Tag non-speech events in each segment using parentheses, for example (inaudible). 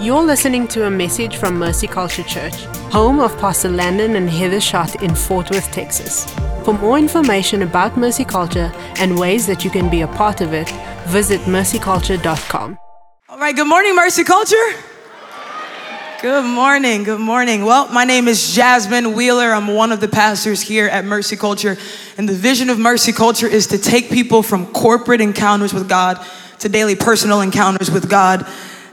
You're listening to a message from Mercy Culture Church, home of Pastor Landon and Heather Schott in Fort Worth, Texas. For more information about Mercy Culture and ways that you can be a part of it, visit mercyculture.com. All right, good morning, Mercy Culture. Good morning, good morning. Well, my name is Jasmine Wheeler. I'm one of the pastors here at Mercy Culture. And the vision of Mercy Culture is to take people from corporate encounters with God to daily personal encounters with God.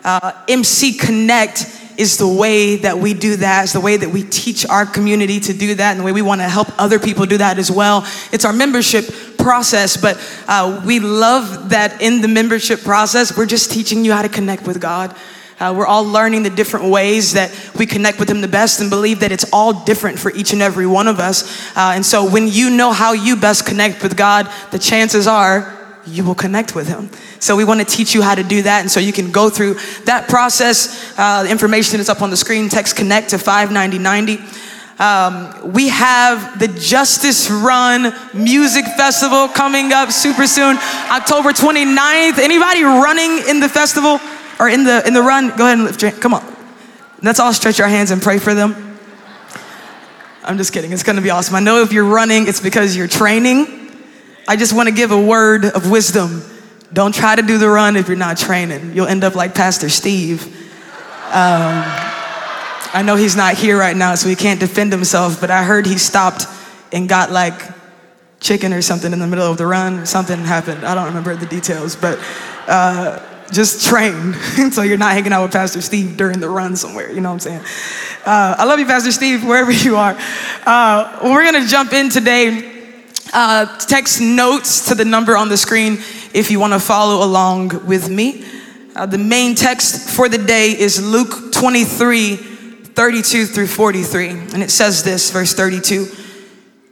Uh, MC Connect is the way that we do that. It's the way that we teach our community to do that, and the way we want to help other people do that as well. It's our membership process, but uh, we love that in the membership process, we're just teaching you how to connect with God. Uh, we're all learning the different ways that we connect with Him the best and believe that it's all different for each and every one of us. Uh, and so, when you know how you best connect with God, the chances are you will connect with Him. So we want to teach you how to do that. And so you can go through that process. Uh, the information is up on the screen. Text connect to 59090. Um, we have the Justice Run Music Festival coming up super soon, October 29th. Anybody running in the festival or in the in the run? Go ahead and lift your come on. Let's all stretch our hands and pray for them. I'm just kidding. It's going to be awesome. I know if you're running, it's because you're training. I just want to give a word of wisdom don't try to do the run if you're not training. You'll end up like Pastor Steve. Um, I know he's not here right now, so he can't defend himself, but I heard he stopped and got like chicken or something in the middle of the run. or Something happened. I don't remember the details, but uh, just train (laughs) so you're not hanging out with Pastor Steve during the run somewhere. You know what I'm saying? Uh, I love you, Pastor Steve, wherever you are. Uh, we're gonna jump in today. Uh, text notes to the number on the screen if you want to follow along with me. Uh, the main text for the day is Luke 23 32 through 43. And it says this, verse 32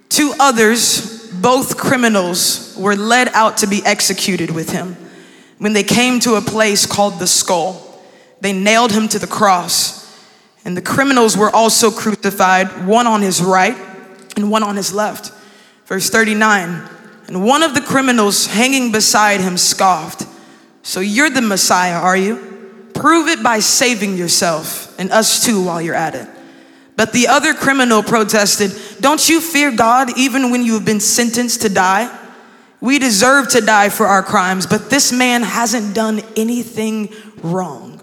Two others, both criminals, were led out to be executed with him. When they came to a place called the skull, they nailed him to the cross. And the criminals were also crucified, one on his right and one on his left. Verse 39 And one of the criminals hanging beside him scoffed, So you're the Messiah, are you? Prove it by saving yourself and us too while you're at it. But the other criminal protested, Don't you fear God even when you have been sentenced to die? We deserve to die for our crimes, but this man hasn't done anything wrong.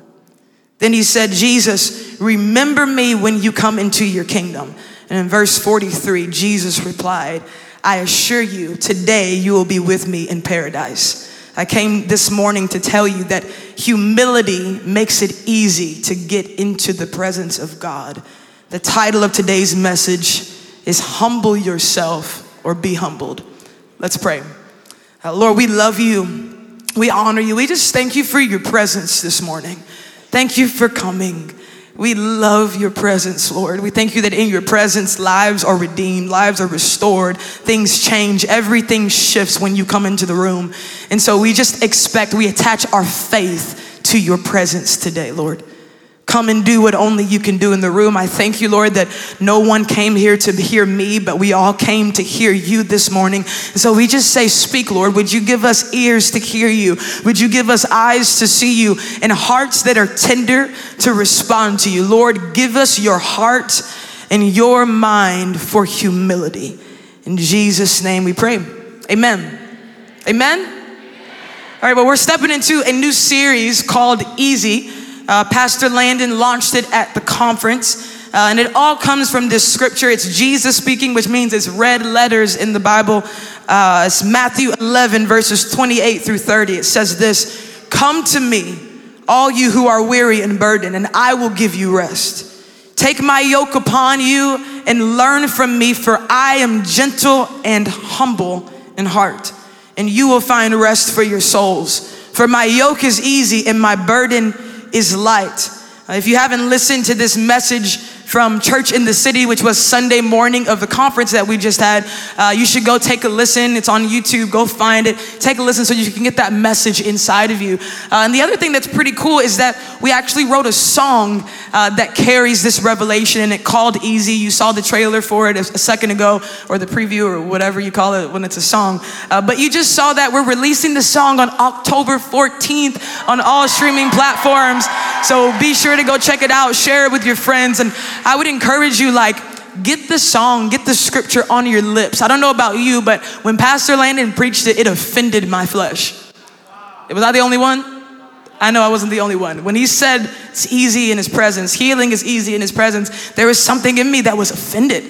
Then he said, Jesus, remember me when you come into your kingdom. And in verse 43, Jesus replied, I assure you, today you will be with me in paradise. I came this morning to tell you that humility makes it easy to get into the presence of God. The title of today's message is Humble Yourself or Be Humbled. Let's pray. Uh, Lord, we love you. We honor you. We just thank you for your presence this morning. Thank you for coming. We love your presence, Lord. We thank you that in your presence, lives are redeemed, lives are restored, things change, everything shifts when you come into the room. And so we just expect, we attach our faith to your presence today, Lord. Come and do what only you can do in the room. I thank you, Lord, that no one came here to hear me, but we all came to hear you this morning. And so we just say, Speak, Lord. Would you give us ears to hear you? Would you give us eyes to see you and hearts that are tender to respond to you? Lord, give us your heart and your mind for humility. In Jesus' name we pray. Amen. Amen. All right, well, we're stepping into a new series called Easy. Uh, Pastor Landon launched it at the conference. Uh, and it all comes from this scripture. It's Jesus speaking, which means it's red letters in the Bible. Uh, it's Matthew 11, verses 28 through 30. It says this Come to me, all you who are weary and burdened, and I will give you rest. Take my yoke upon you and learn from me, for I am gentle and humble in heart, and you will find rest for your souls. For my yoke is easy and my burden is light. Uh, if you haven't listened to this message from Church in the City, which was Sunday morning of the conference that we just had. Uh, you should go take a listen. It's on YouTube. Go find it. Take a listen so you can get that message inside of you. Uh, and the other thing that's pretty cool is that we actually wrote a song uh, that carries this revelation, and it called Easy. You saw the trailer for it a, second ago, or the preview, or whatever you call it when it's a song. Uh, but you just saw that we're releasing the song on October 14th on all streaming platforms. So be sure to go check it out, share it with your friends, and I would encourage you, like, get the song, get the scripture on your lips. I don't know about you, but when Pastor Landon preached it, it offended my flesh. Was I the only one? I know I wasn't the only one. When he said it's easy in his presence, healing is easy in his presence, there was something in me that was offended.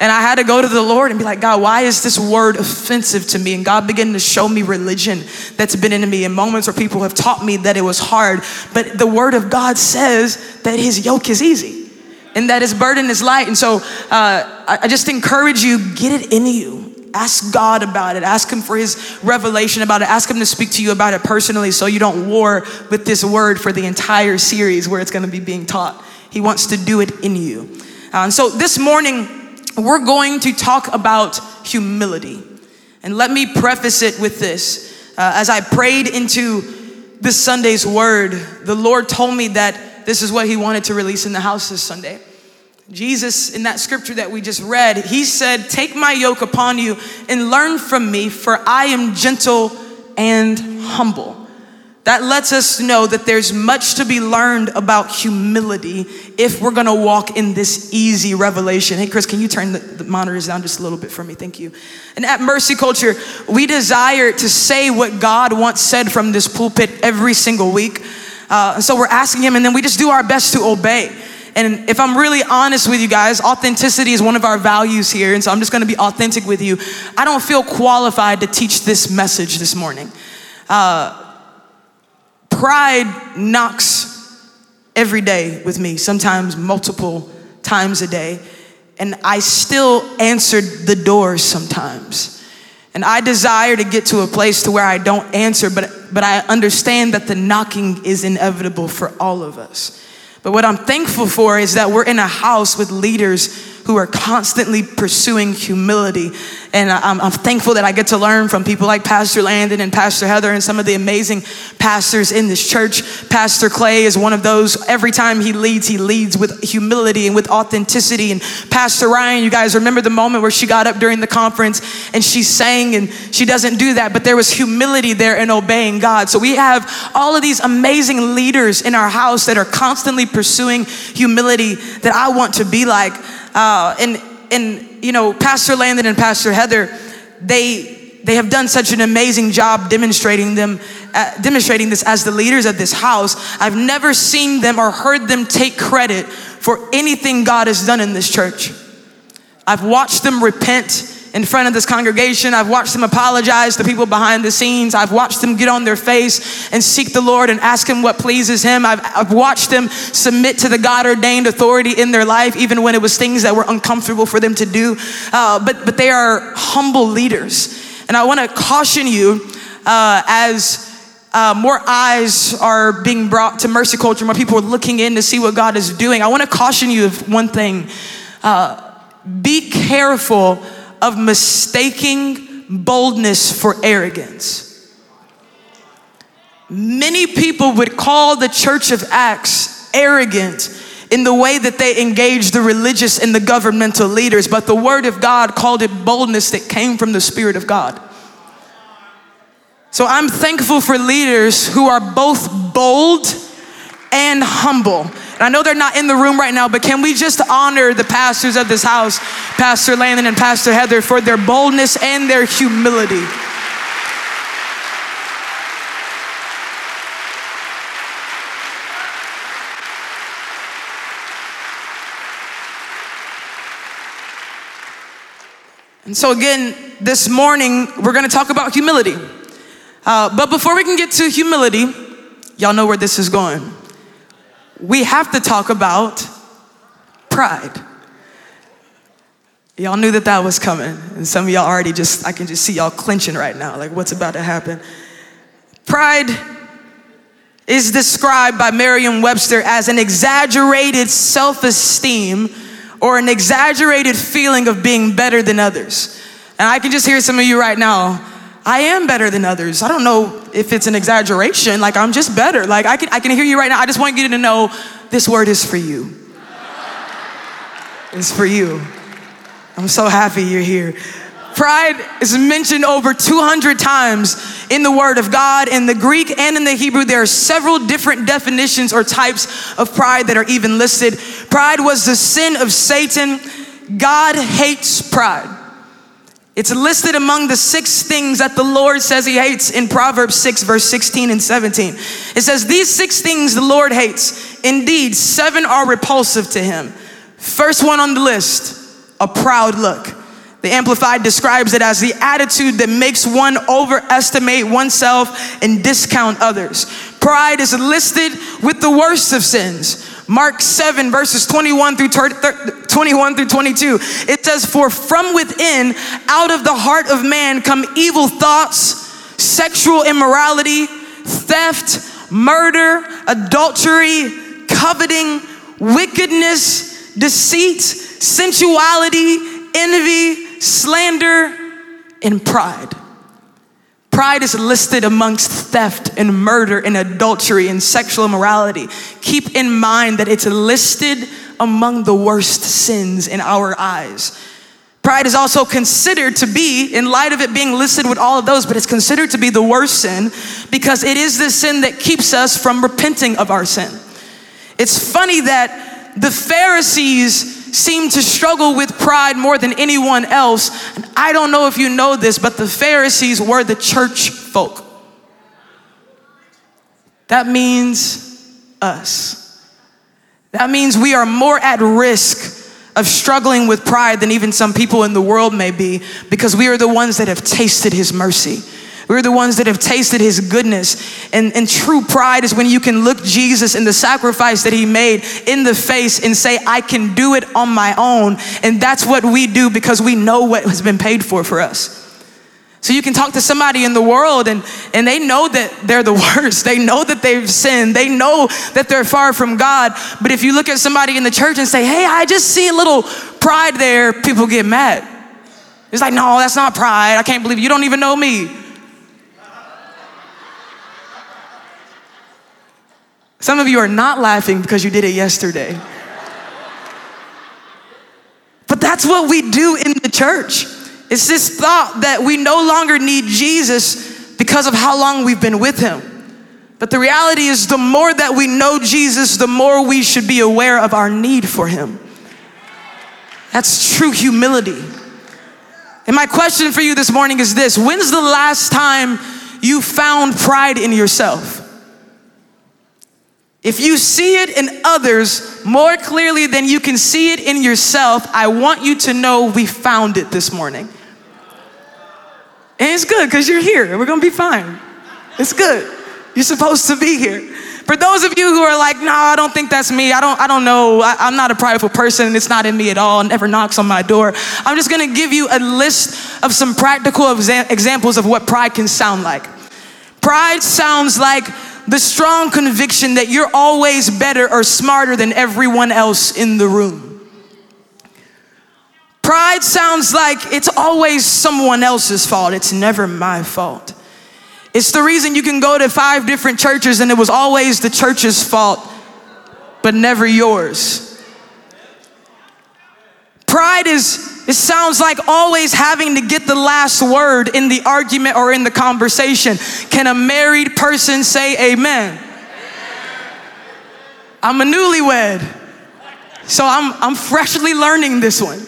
And I had to go to the Lord and be like, God, why is this word offensive to me? And God began to show me religion that's been in me in moments where people have taught me that it was hard. But the word of God says that his yoke is easy and that his burden is light. And so uh, I just encourage you, get it in you. Ask God about it. Ask Him for His revelation about it. Ask Him to speak to you about it personally so you don't war with this word for the entire series where it's going to be being taught. He wants to do it in you. Uh, and so this morning, we're going to talk about humility. And let me preface it with this. Uh, as I prayed into this Sunday's word, the Lord told me that this is what he wanted to release in the house this Sunday. Jesus, in that scripture that we just read, he said, Take my yoke upon you and learn from me, for I am gentle and humble. That lets us know that there's much to be learned about humility if we're gonna walk in this easy revelation. Hey, Chris, can you turn the, the, monitors down just a little bit for me? Thank you. And at Mercy Culture, we desire to say what God once said from this pulpit every single week. Uh, so we're asking Him, and then we just do our best to obey. And if I'm really honest with you guys, authenticity is one of our values here. And so I'm just gonna be authentic with you. I don't feel qualified to teach this message this morning. Uh, pride knocks every day with me, sometimes multiple times a day. And I still answered the doors sometimes. And I desire to get to a place to where I don't answer, but, but I understand that the knocking is inevitable for all of us. But what I'm thankful for is that we're in a house with leaders who are constantly pursuing humility. And I'm, I'm, thankful that I get to learn from people like Pastor Landon and Pastor Heather and some of the amazing pastors in this church. Pastor Clay is one of those. Every time he leads, he leads with humility and with authenticity. And Pastor Ryan, you guys remember the moment where she got up during the conference and she sang and she doesn't do that, but there was humility there in obeying God. So we have all of these amazing leaders in our house that are constantly pursuing humility that I want to be like. Uh, and, and, you know, Pastor Landon and Pastor Heather, they, they have done such an amazing job demonstrating them, uh, demonstrating this as the leaders of this house. I've never seen them or heard them take credit for anything God has done in this church. I've watched them repent in front of this congregation. I've watched them apologize to people behind the scenes. I've watched them get on their face and seek the Lord and ask Him what pleases Him. I've, I've watched them submit to the God ordained authority in their life, even when it was things that were uncomfortable for them to do. Uh, but, but they are humble leaders. And I want to caution you uh, as uh, more eyes are being brought to mercy culture, more people are looking in to see what God is doing. I want to caution you of one thing. Uh, be careful of mistaking boldness for arrogance. Many people would call the church of Acts arrogant in the way that they engaged the religious and the governmental leaders, but the word of God called it boldness that came from the Spirit of God. So I'm thankful for leaders who are both bold and humble. And I know they're not in the room right now, but can we just honor the pastors of this house, Pastor Landon and Pastor Heather, for their boldness and their humility? And so, again, this morning, we're gonna talk about humility. Uh, but before we can get to humility, y'all know where this is going we have to talk about pride. Y'all knew that that was coming. And some of y'all already just, I can just see y'all clenching right now, like what's about to happen. Pride is described by Merriam Webster as an exaggerated self esteem or an exaggerated feeling of being better than others. And I can just hear some of you right now. I am better than others. I don't know if it's an exaggeration. Like I'm just better. Like I can, I can hear you right now. I just want you to know this word is for you. It's for you. I'm so happy you're here. Pride is mentioned over 200 times in the Word of God. In the Greek and in the Hebrew, there are several different definitions or types of pride that are even listed. Pride was the sin of Satan. God hates pride. It's listed among the six things that the Lord says He hates in Proverbs 6, verse 16 and 17. It says, These six things the Lord hates. Indeed, seven are repulsive to Him. First one on the list, a proud look. The Amplified describes it as the attitude that makes one overestimate oneself and discount others. Pride is listed with the worst of sins. Mark 7 verses 21 through 21 through 22. It says, For from within, out of the heart of man come evil thoughts, sexual immorality, theft, murder, adultery, coveting, wickedness, deceit, sensuality, envy, slander, and pride. Pride is listed amongst theft and murder and adultery and sexual immorality. Keep in mind that it's listed among the worst sins in our eyes. Pride is also considered to be, in light of it being listed with all of those, but it's considered to be the worst sin because it is the sin that keeps us from repenting of our sin. It's funny that the Pharisees seem to struggle with pride more than anyone else. And I don't know if you know this, but the Pharisees were the church folk. That means us. That means we are more at risk of struggling with pride than even some people in the world may be because we are the ones that have tasted his mercy. We're the ones that have tasted his goodness. And, and true pride is when you can look Jesus and the sacrifice that he made in the face and say, I can do it on my own. And that's what we do because we know what has been paid for for us. So you can talk to somebody in the world and, and they know that they're the (laughs) worst. They know that they've sinned. They know that they're far from God. But if you look at somebody in the church and say, hey, I just see a little pride there, people get mad. It's like, no, that's not pride. I can't believe you don't even know me. Some of you are not laughing because you did it yesterday. But that's what we do in the church. It's this thought that we no longer need Jesus because of how long we've been with him. But the reality is, the more that we know Jesus, the more we should be aware of our need for him. That's true humility. And my question for you this morning is this When's the last time you found pride in yourself? If you see it in others more clearly than you can see it in yourself, I want you to know we found it this morning. And it's good because you're here. And we're going to be fine. It's good. You're supposed to be here. For those of you who are like, no, I don't think that's me. I don't, I don't know. I, am not a prideful person. It's not in me at all. Never knocks on my door. I'm just going to give you a list of some practical exa- examples of what pride can sound like. Pride sounds like the strong conviction that you're always better or smarter than everyone else in the room. Pride sounds like it's always someone else's fault, it's never my fault. It's the reason you can go to five different churches and it was always the church's fault, but never yours. Pride is it sounds like always having to get the last word in the argument or in the conversation. Can a married person say amen? I'm a newlywed, so I'm, I'm freshly learning this one.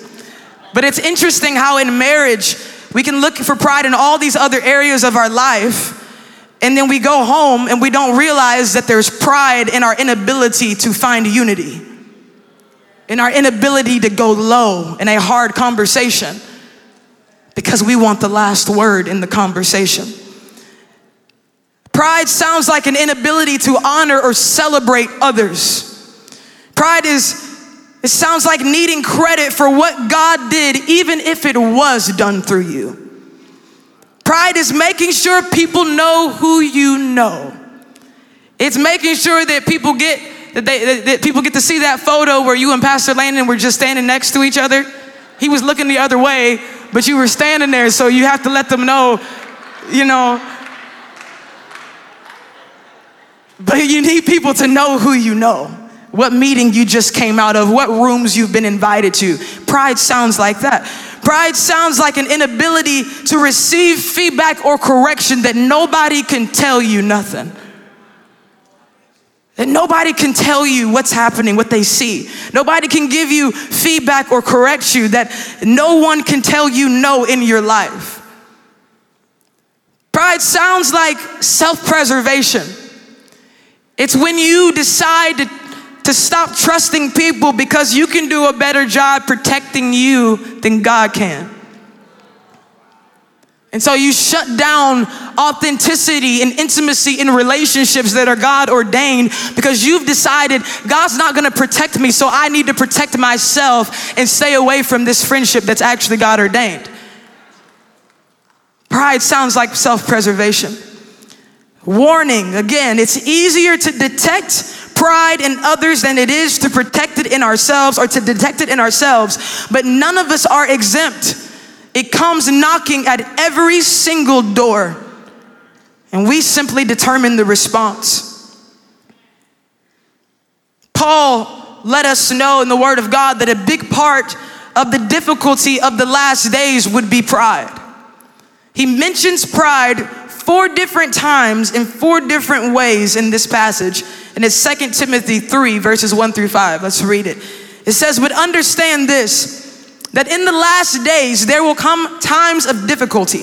But it's interesting how in marriage, we can look for pride in all these other areas of our life, and then we go home and we don't realize that there's pride in our inability to find unity in our inability to go low in a hard conversation because we want the last word in the conversation. Pride sounds like an inability to honor or celebrate others. Pride is, it sounds like needing credit for what God did, even if it was done through you. Pride is making sure people know who you know. It's making sure that people get that, they, that, that people get to see that photo where you and Pastor Landon were just standing next to each other? He was looking the other way, but you were standing there, so you have to let them know, you know. But you need people to know who you know, what meeting you just came out of, what rooms you've been invited to. Pride sounds like that. Pride sounds like an inability to receive feedback or correction that nobody can tell you nothing. That nobody can tell you what's happening, what they see. Nobody can give you feedback or correct you, that no one can tell you no in your life. Pride sounds like self preservation. It's when you decide to, to stop trusting people because you can do a better job protecting you than God can. And so you shut down authenticity and intimacy in relationships that are God ordained because you've decided God's not gonna protect me, so I need to protect myself and stay away from this friendship that's actually God ordained. Pride sounds like self preservation. Warning again, it's easier to detect pride in others than it is to protect it in ourselves or to detect it in ourselves, but none of us are exempt. It comes knocking at every single door, and we simply determine the response. Paul let us know in the Word of God that a big part of the difficulty of the last days would be pride. He mentions pride four different times in four different ways in this passage. And it's 2 Timothy 3, verses 1 through 5. Let's read it. It says, But understand this that in the last days there will come times of difficulty.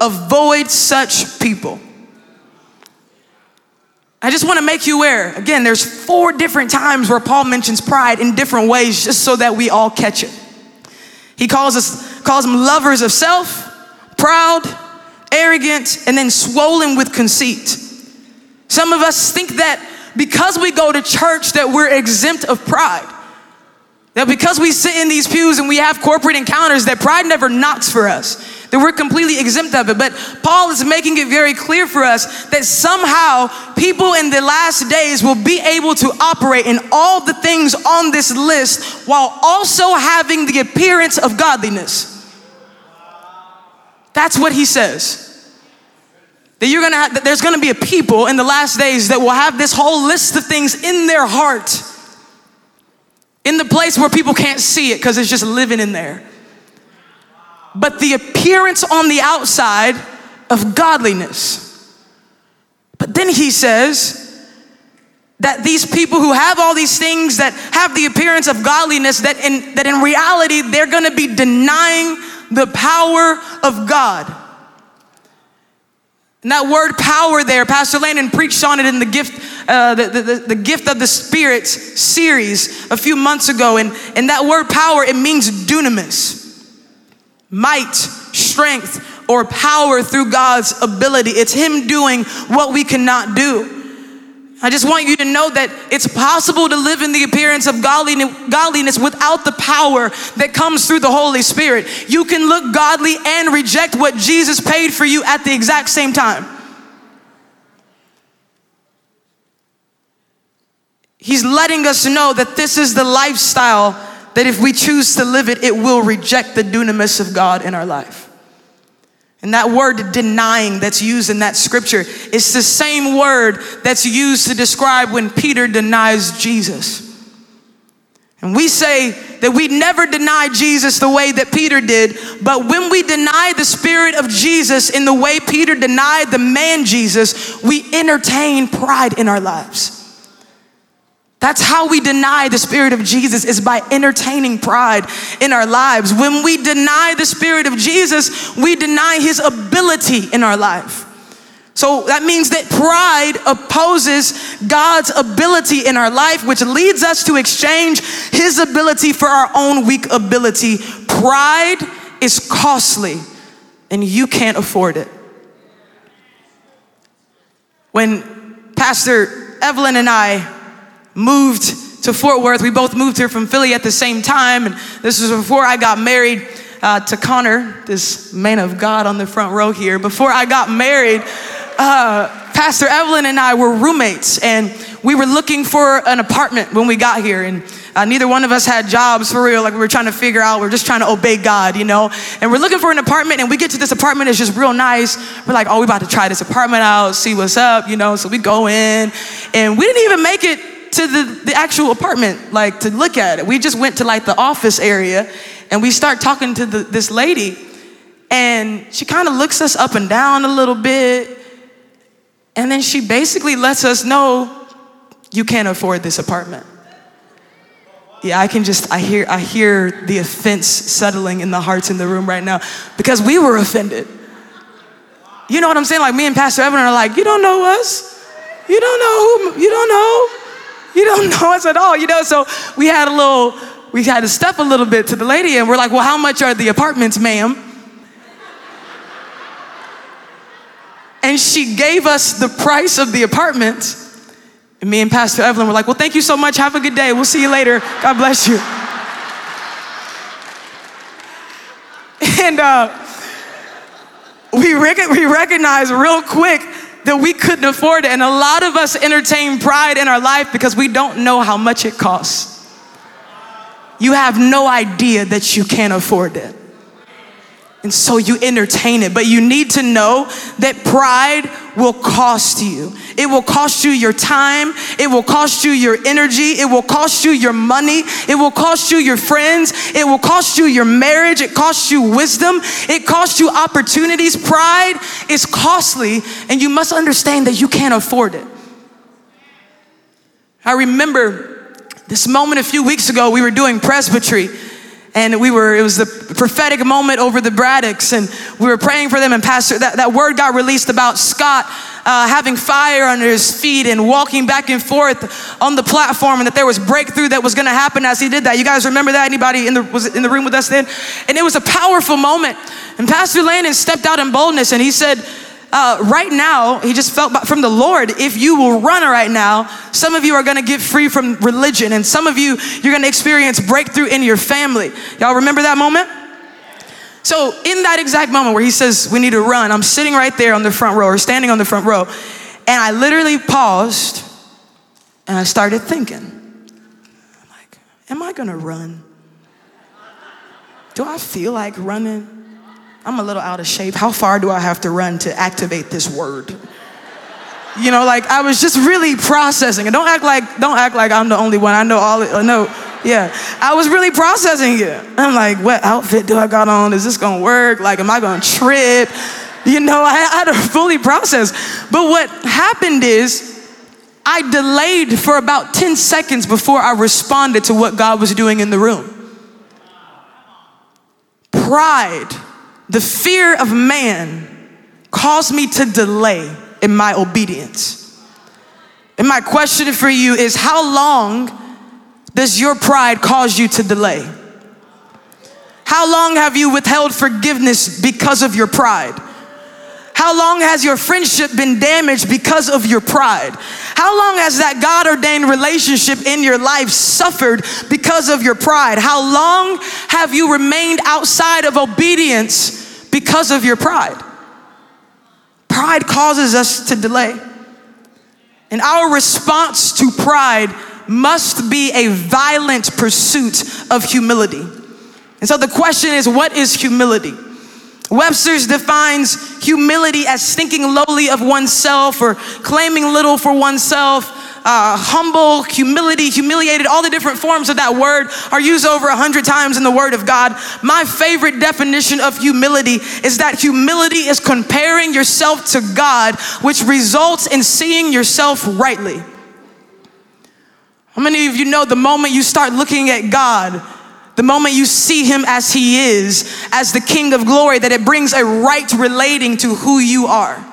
Avoid such people. I just want to make you aware. Again, there's four different times where Paul mentions pride in different ways just so that we all catch it. He calls us calls them lovers of self, proud, arrogant, and then swollen with conceit. Some of us think that because we go to church that we're exempt of pride. That because we sit in these pews and we have corporate encounters that pride never knocks for us that we're completely exempt of it. But Paul is making it very clear for us that somehow people in the last days will be able to operate in all the things on this list while also having the appearance of godliness. That's what he says. That you're gonna have, that there's gonna be a people in the last days that will have this whole list of things in their heart, in the place where people can't see it because it's just living in there but the appearance on the outside of godliness. But then he says that these people who have all these things that have the appearance of godliness, that in, that in reality they're gonna be denying the power of God. And that word power there, Pastor Landon preached on it in the gift, uh, the, the, the, gift of the Spirit series a few months ago. And, and that word power, it means dunamis might, strength, or power through God's ability. It's Him doing what we cannot do. I just want you to know that it's possible to live in the appearance of godliness without the power that comes through the Holy Spirit. You can look godly and reject what Jesus paid for you at the exact same time. He's letting us know that this is the lifestyle that if we choose to live it, it will reject the dunamis of God in our life. And that word denying that's used in that scripture is the same word that's used to describe when Peter denies Jesus. And we say that we never deny Jesus the way that Peter did, but when we deny the Spirit of Jesus in the way Peter denied the man Jesus, we entertain pride in our lives. That's how we deny the Spirit of Jesus is by entertaining pride in our lives. When we deny the Spirit of Jesus, we deny His ability in our life. So that means that pride opposes God's ability in our life, which leads us to exchange His ability for our own weak ability. Pride is costly, and you can't afford it. When Pastor Evelyn and I moved to Fort Worth, we both moved here from Philly at the same time, and this was before I got married uh, to Connor, this man of God on the front row here. Before I got married, uh, Pastor Evelyn and I were roommates, and we were looking for an apartment when we got here. And uh, neither one of us had jobs for real. Like we were trying to figure out, we are just trying to obey God, you know? And we're looking for an apartment, and we get to this apartment, it's just real nice. We're like, oh, we about to try this apartment out, see what's up, you know? So we go in, and we didn't even make it to the, the actual apartment, like to look at it. We just went to like the office area, and we start talking to the, this lady, and she kind of looks us up and down a little bit and then she basically lets us know you can't afford this apartment. Yeah, I can just I hear I hear the offense settling in the hearts in the room right now because we were offended. You know what I'm saying? Like me and Pastor Evan are like, you don't know us. You don't know who you don't know. You don't (laughs) know us at all. You know, so we had a little we had to step a little bit to the lady and we're like, well, how much are the apartments, ma'am? and she gave us the price of the apartment. And me and Pastor Evelyn were like, Well, thank you so much. Have a good day. We'll see you later. God bless you. (laughs) And uh, we, rec- we recognized real quick that we couldn't afford it. And a lot of us entertain pride in our life because we don't know how much it costs. You have no idea that you can't afford it. And so you entertain it. But you need to know that pride will cost you. It will cost you your time. It will cost you your energy. It will cost you your money. It will cost you your friends. It will cost you your marriage. It costs you wisdom. It costs you opportunities. Pride is costly, and you must understand that you can't afford it. I remember this moment a few weeks ago, we were doing presbytery and we were it was the prophetic moment over the braddocks and we were praying for them and pastor that, that word got released about scott uh, having fire under his feet and walking back and forth on the platform and that there was breakthrough that was going to happen as he did that. You guys remember that? Anybody in the was in the room with us then? And it was a powerful moment. And pastor landon stepped out in boldness and he said uh, right now, he just felt from the Lord, if you will run right now, some of you are gonna get free from religion, and some of you, you're gonna experience breakthrough in your family. Y'all remember that moment? So, in that exact moment where he says, We need to run, I'm sitting right there on the front row or standing on the front row, and I literally paused and I started thinking, I'm like, Am I gonna run? Do I feel like running? I'm a little out of shape. How far do I have to run to activate this word? You know, like I was just really processing it. Don't act like don't act like I'm the only one. I know all it. No, yeah. I was really processing it. I'm like, what outfit do I got on? Is this gonna work? Like, am I gonna trip? You know, I had (laughs) to fully process. But what happened is I delayed for about 10 seconds before I responded to what God was doing in the room. Pride the fear of man caused me to delay in my obedience. And my question for you is how long does your pride cause you to delay? How long have you withheld forgiveness because of your pride? How long has your friendship been damaged because of your pride? How long has that God ordained relationship in your life suffered because of your pride? How long have you remained outside of obedience because of your pride? Pride causes us to delay. And our response to pride must be a violent pursuit of humility. And so the question is what is humility? Webster's defines humility as thinking lowly of oneself or claiming little for oneself. Uh, humble, humility, humiliated, all the different forms of that word are used over a hundred times in the Word of God. My favorite definition of humility is that humility is comparing yourself to God, which results in seeing yourself rightly. How many of you know the moment you start looking at God, the moment you see him as he is, as the King of glory, that it brings a right relating to who you are.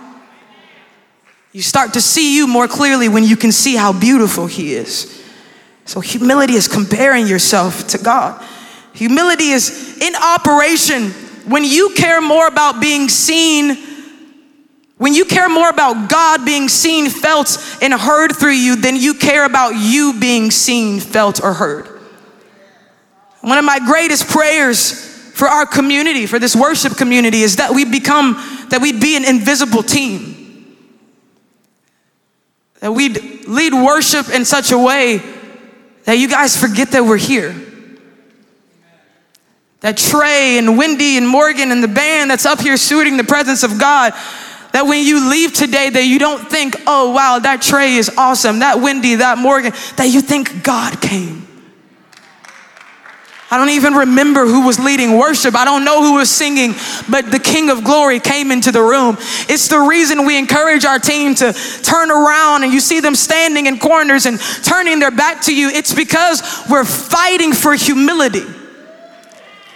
You start to see you more clearly when you can see how beautiful He is. So, humility is comparing yourself to God. Humility is in operation when you care more about being seen, when you care more about God being seen, felt, and heard through you than you care about you being seen, felt, or heard. One of my greatest prayers for our community, for this worship community, is that we become, that we'd be an invisible team. That we'd lead worship in such a way that you guys forget that we're here. That Trey and Wendy and Morgan and the band that's up here suiting the presence of God, that when you leave today, that you don't think, oh wow, that Trey is awesome, that Wendy, that Morgan, that you think God came. I don't even remember who was leading worship. I don't know who was singing, but the King of Glory came into the room. It's the reason we encourage our team to turn around and you see them standing in corners and turning their back to you. It's because we're fighting for humility.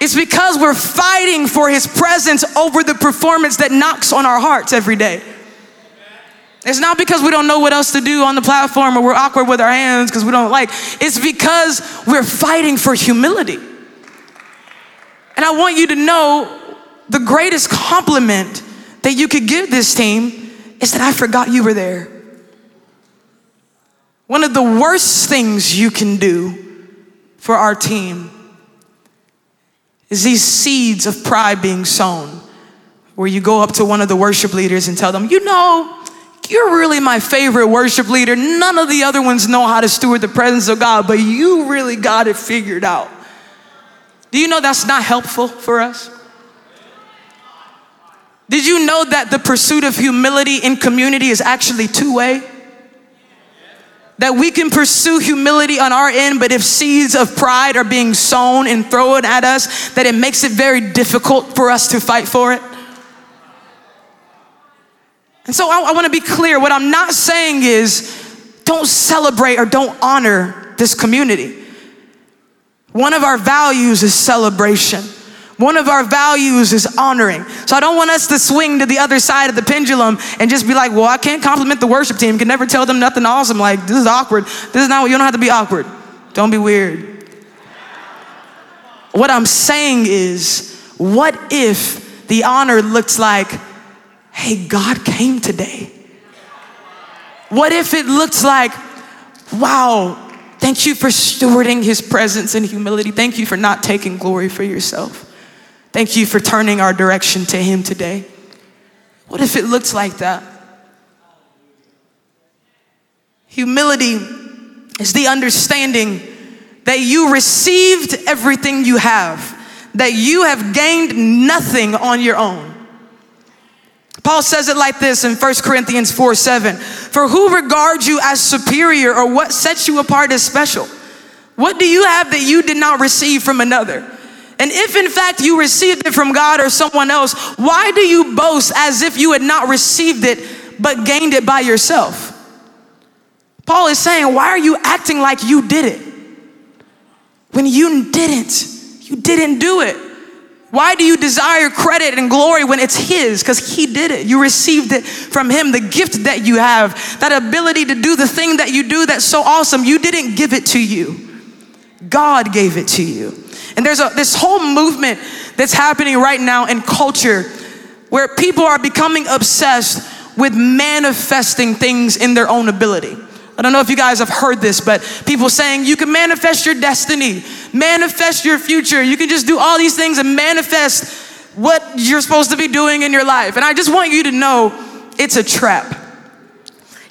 It's because we're fighting for his presence over the performance that knocks on our hearts every day. It's not because we don't know what else to do on the platform or we're awkward with our hands because we don't like. It's because we're fighting for humility. And I want you to know the greatest compliment that you could give this team is that I forgot you were there. One of the worst things you can do for our team is these seeds of pride being sown, where you go up to one of the worship leaders and tell them, you know, you're really my favorite worship leader. None of the other ones know how to steward the presence of God, but you really got it figured out. Do you know that's not helpful for us? Did you know that the pursuit of humility in community is actually two way? That we can pursue humility on our end, but if seeds of pride are being sown and thrown at us, that it makes it very difficult for us to fight for it. And so I, I want to be clear. What I'm not saying is don't celebrate or don't honor this community. One of our values is celebration. One of our values is honoring. So I don't want us to swing to the other side of the pendulum and just be like, well, I can't compliment the worship team. Can never tell them nothing awesome. Like, this is awkward. This is not, you don't have to be awkward. Don't be weird. What I'm saying is, what if the honor looks like, hey, God came today? What if it looks like, wow, thank you for stewarding his presence and humility. Thank you for not taking glory for yourself. Thank you for turning our direction to him today. What if it looks like that? Humility is the understanding that you received everything you have, that you have gained nothing on your own. Paul says it like this in 1 Corinthians 4 7. For who regards you as superior or what sets you apart as special? What do you have that you did not receive from another? And if in fact you received it from God or someone else, why do you boast as if you had not received it but gained it by yourself? Paul is saying, why are you acting like you did it when you didn't? You didn't do it. Why do you desire credit and glory when it's His? Because He did it. You received it from Him, the gift that you have, that ability to do the thing that you do that's so awesome. You didn't give it to you, God gave it to you. And there's a, this whole movement that's happening right now in culture where people are becoming obsessed with manifesting things in their own ability. I don't know if you guys have heard this, but people saying you can manifest your destiny, manifest your future. You can just do all these things and manifest what you're supposed to be doing in your life. And I just want you to know it's a trap.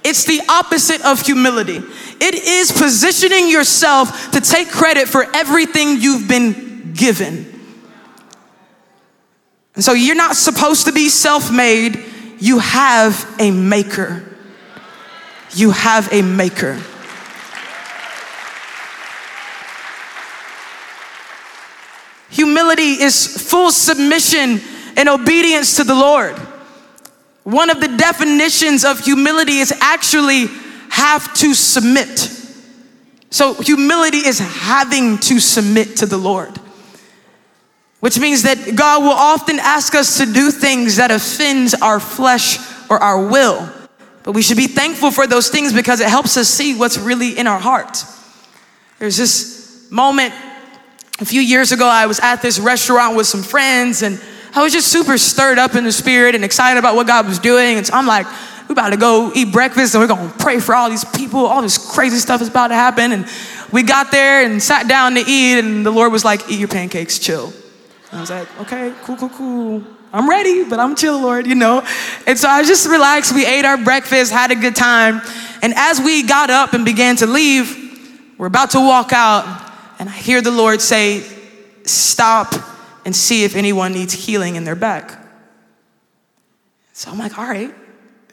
It's the opposite of humility. It is positioning yourself to take credit for everything you've been given. And so you're not supposed to be self made, you have a maker you have a maker. Humility is full submission and obedience to the Lord. One of the definitions of humility is actually have to submit. So, humility is having to submit to the Lord, which means that God will often ask us to do things that offends our flesh or our will. But we should be thankful for those things because it helps us see what's really in our heart. There's this moment a few years ago, I was at this restaurant with some friends and I was just super stirred up in the spirit and excited about what God was doing. And so I'm like, we're about to go eat breakfast and we're gonna pray for all these people. All this crazy stuff is about to happen. And we got there and sat down to eat, and the Lord was like, Eat your pancakes, chill. I was like, Okay, cool, cool, cool. I'm ready, but I'm chill, Lord, you know? And so I just relaxed. We ate our breakfast, had a good time. And as we got up and began to leave, we're about to walk out, and I hear the Lord say, Stop and see if anyone needs healing in their back. So I'm like, All right,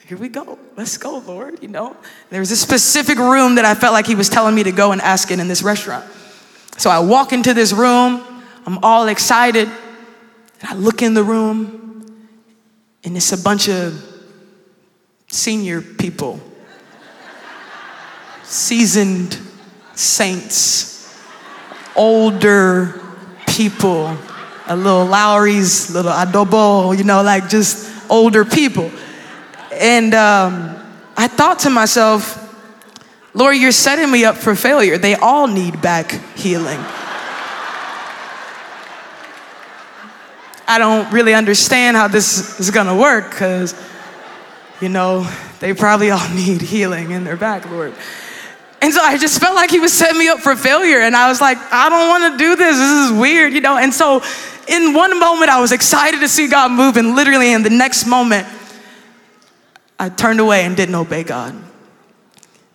here we go. Let's go, Lord. You know, there was a specific room that I felt like He was telling me to go and ask in in this restaurant. So I walk into this room, I'm all excited. And I look in the room, and it's a bunch of senior people, seasoned saints, older people, a little Lawry's, little adobo, you know, like just older people. And um, I thought to myself, Lord, you're setting me up for failure. They all need back healing. I don't really understand how this is gonna work because, you know, they probably all (laughs) need healing in their back, Lord. And so I just felt like he was setting me up for failure. And I was like, I don't wanna do this. This is weird, you know? And so in one moment, I was excited to see God move. And literally in the next moment, I turned away and didn't obey God.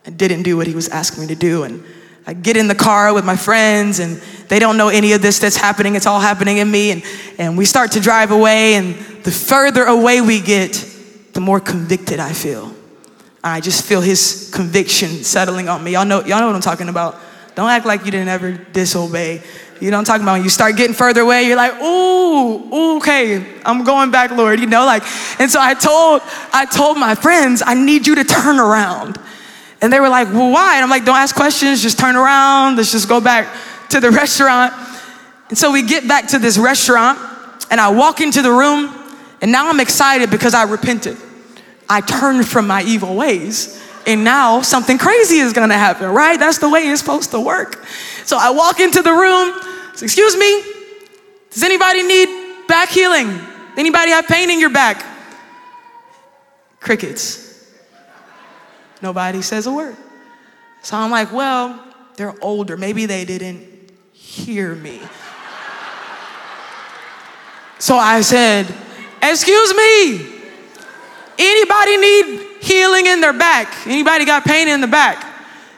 and didn't do what he was asking me to do. And I get in the car with my friends, and they don't know any of this that's happening. It's all happening in me. And, and we start to drive away, and the further away we get, the more convicted I feel. I just feel his conviction settling on me. Y'all know, y'all know what I'm talking about. Don't act like you didn't ever disobey. You know what I'm talking about? When you start getting further away, you're like, ooh, okay, I'm going back, Lord. You know, like, and so I told, I told my friends, I need you to turn around. And they were like, well, why? And I'm like, don't ask questions, just turn around. Let's just go back to the (laughs) restaurant. And so we get back to this restaurant, and I walk into the room, and now I'm excited because I repented. I turned from my evil ways, and now something crazy is gonna happen, right? That's the way it's supposed to work. So I walk into the room, excuse me, does anybody need back healing? Anybody have pain in your back? Crickets. Nobody says a word. So I'm like, well, they're older. Maybe they didn't hear me. So I said, excuse me, anybody need healing in their back? Anybody got pain in the back?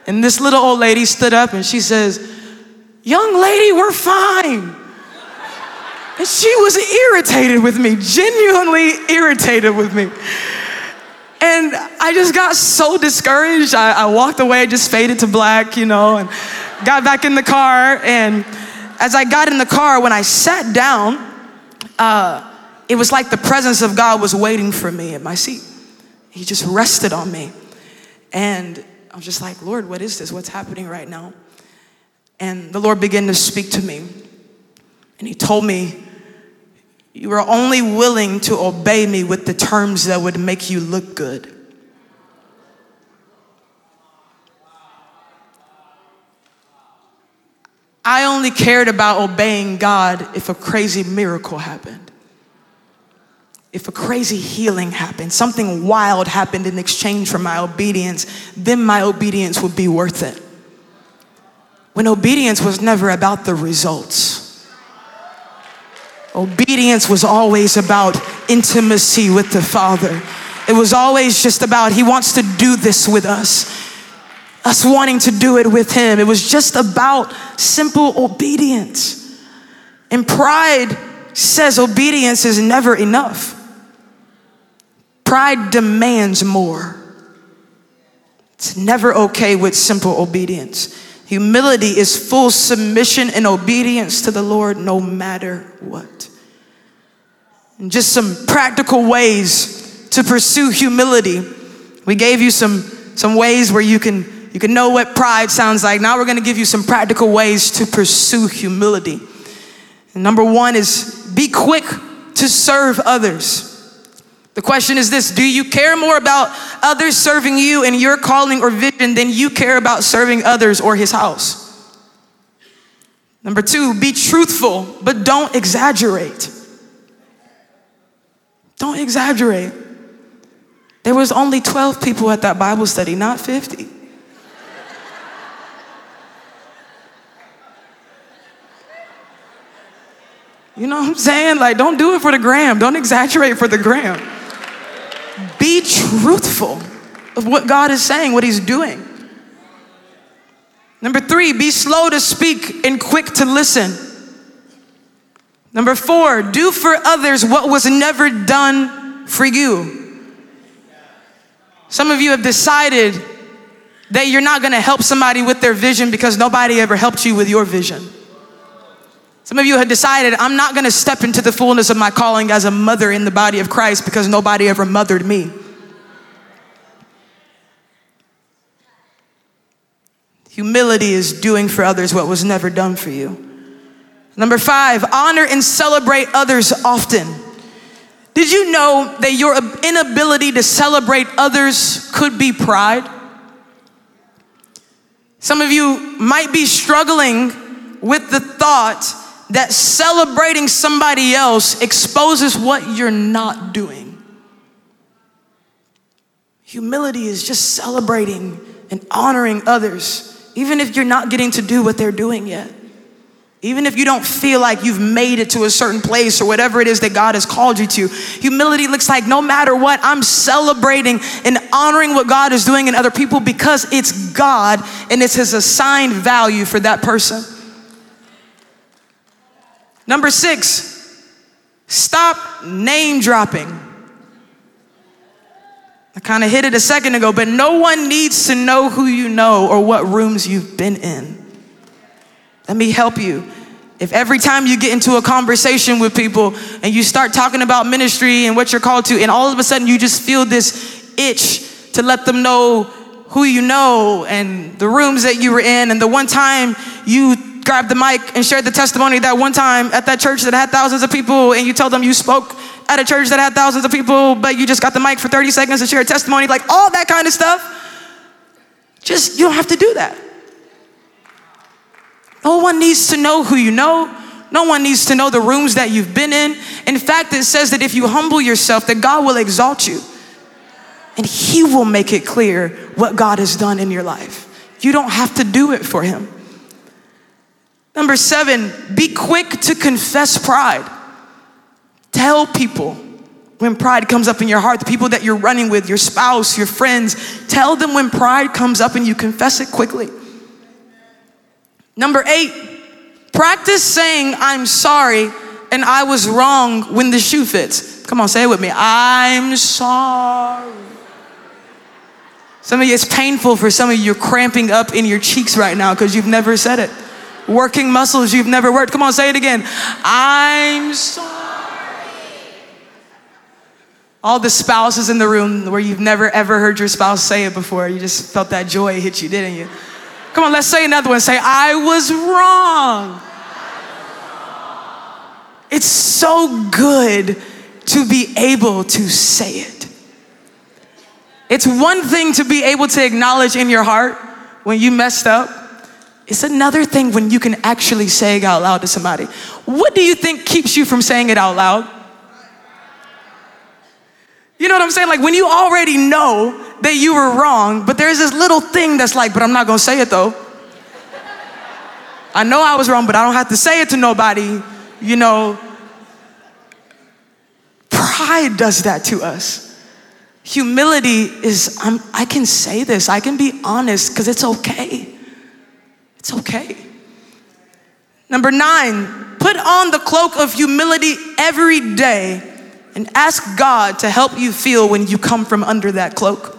And this little old lady stood up and she says, young lady, we're fine. And she was irritated with me, genuinely irritated with me. And I just got so discouraged. I, I, walked away, just faded to black, you know, and got back in the car. And as I got in the car, when I sat down, uh, it was like the presence of God was waiting for me at my seat. He just rested on me. And I was just like, Lord, what is this? What's happening right now? And the Lord began to speak to me. And He told me, You were only willing to obey me with the terms that would make you look good. I only cared about obeying God if a crazy miracle happened. If a crazy healing happened, something wild happened in exchange for my obedience, then my obedience would be worth it when obedience was never about the results. Obedience was always about intimacy with the Father. It was always just about, He wants to do this with us, us wanting to do it with Him. It was just about simple obedience. And pride says obedience is never enough. Pride demands more. It's never okay with simple obedience. Humility is full submission and obedience to the Lord no matter what. And just some practical ways to pursue humility. We gave you some, some ways where you can, you can know what pride sounds like. Now we're going to give you some practical ways to pursue humility. And number one is be quick to serve others. The question is this Do you care more about others serving you and your calling or vision than you care about serving others or his house? Number two, be truthful, but don't exaggerate. Don't exaggerate. There was only 12 people at that Bible study, not 50. You know what I'm saying? Like, don't do it for the gram. Don't exaggerate for the gram. Be truthful of what God is saying, what He's doing. Number three, be slow to speak and quick to listen. Number four, do for others what was never done for you. Some of you have decided that you're not gonna help somebody with their vision because nobody ever helped you with your vision. Some of you had decided, I'm not gonna step into the fullness of my calling as a mother in the body of Christ because nobody ever mothered me. Humility is doing for others what was never done for you. Number five, honor and celebrate others often. Did you know that your inability to celebrate others could be pride? Some of you might be struggling with the thought that celebrating somebody else exposes what you're not doing. Humility is just celebrating and honoring others, even if you're not getting to do what they're doing yet. Even if you don't feel like you've made it to a certain place or whatever it is that God has called you to, humility looks like no matter what, I'm celebrating and honoring what God is doing in other people because it's God and it's His assigned value for that person. Number six, stop name dropping. I kind of hit it a second ago, but no one needs to know who you know or what rooms you've been in. Let me help you. If every time you get into a conversation with people and you start talking about ministry and what you're called to, and all of a sudden you just feel this itch to let them know who you know and the rooms that you were in, and the one time you grabbed the mic and shared the testimony that one time at that church that had thousands of people and you told them you spoke at a church that had thousands of people, but you just got the mic for 30 seconds to share a testimony, like all that kind of stuff. Just, you don't have to do that. No one needs to know who you know. No one needs to know the rooms that you've been in. In fact, it says that if you humble yourself, that God will exalt you. And he will make it clear what God has done in your life. You don't have to do it for him. Number seven, be quick to confess pride. Tell people when pride comes up in your heart, the people that you're running with, your spouse, your friends, tell them when pride comes up and you confess it quickly. Number eight, practice saying, I'm sorry and I was wrong when the shoe fits. Come on, say it with me. I'm sorry. Some of you, it's painful for some of you, you're cramping up in your cheeks right now because you've never said it working muscles you've never worked. Come on, say it again. I'm sorry. All the spouses in the room where you've never ever heard your spouse say it before, you just felt that joy hit you, didn't you? Come on, let's say another one. Say, I was wrong. It's so good to be able to say it. It's one thing to be able to acknowledge in your heart when you messed up. It's another thing when you can actually say it out loud to somebody. What do you think keeps you from saying it out loud? You know what I'm saying? Like when you already know that you were wrong, but there's this little thing that's like, but I'm not gonna say it though. I know I was wrong, but I don't have to say it to nobody, you know. Pride does that to us. Humility is, I'm, I can say this, I can be honest because it's okay. It's okay. Number nine, put on the cloak of humility every day and ask God to help you feel when you come from under that cloak.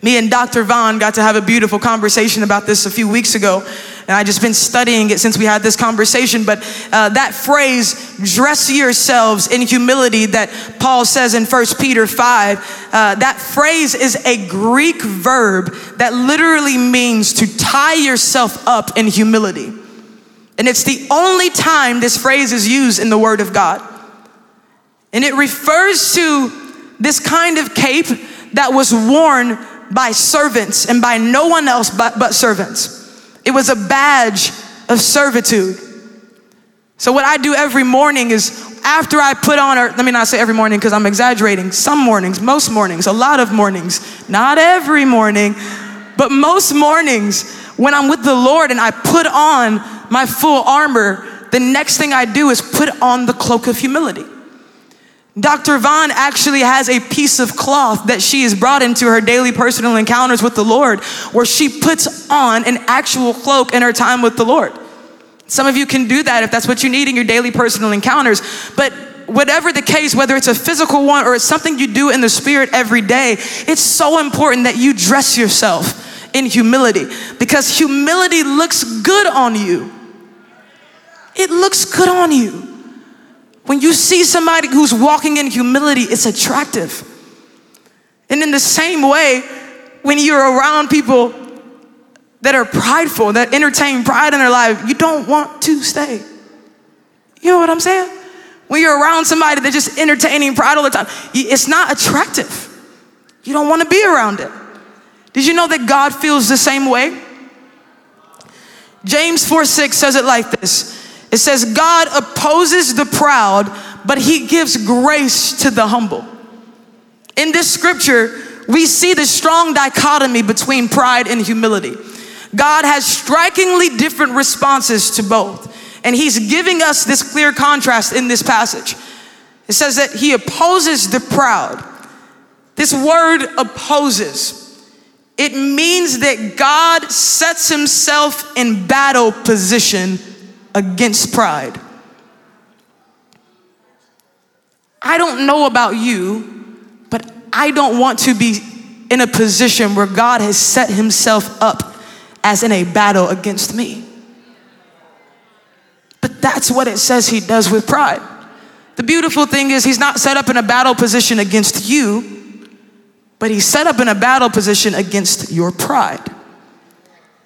Me and Dr. Vaughn got to have a beautiful conversation about this a few weeks ago, and I just been studying it since we had this conversation. But uh, that phrase, dress yourselves in humility, that Paul says in 1 Peter 5, uh, that phrase is a Greek verb that literally means to tie yourself up in humility. And it's the only time this phrase is used in the Word of God. And it refers to this kind of cape that was worn by servants and by no one else but, but servants. It was a badge of servitude. So, what I do every morning is after I put on, or let me not say every morning because I'm exaggerating, some mornings, most mornings, a lot of mornings, not every morning, but most mornings when I'm with the Lord and I put on my full armor, the next thing I do is put on the cloak of humility. Dr. Vaughn actually has a piece of cloth that she has brought into her daily personal encounters with the Lord where she puts on an actual cloak in her time with the Lord. Some of you can do that if that's what you need in your daily personal encounters. But whatever the case, whether it's a physical one or it's something you do in the spirit every day, it's so important that you dress yourself in humility because humility looks good on you. It looks good on you. When you see somebody who's walking in humility, it's attractive. And in the same way, when you're around people that are prideful, that entertain pride in their life, you don't want to stay. You know what I'm saying? When you're around somebody that's just entertaining pride all the time, it's not attractive. You don't want to be around it. Did you know that God feels the same way? James 4 6 says it like this it says, God opposes the proud, but he gives grace to the humble. In this scripture, we see the strong dichotomy between pride and humility. God has strikingly different responses to both. And he's giving us this clear contrast in this passage. It says that he opposes the proud. This word opposes. It means that God sets himself in battle position against pride. I don't know about you, but I don't want to be in a position where God has set himself up as in a battle against me. But that's what it says he does with pride. The beautiful thing is, he's not set up in a battle position against you, but he's set up in a battle position against your pride.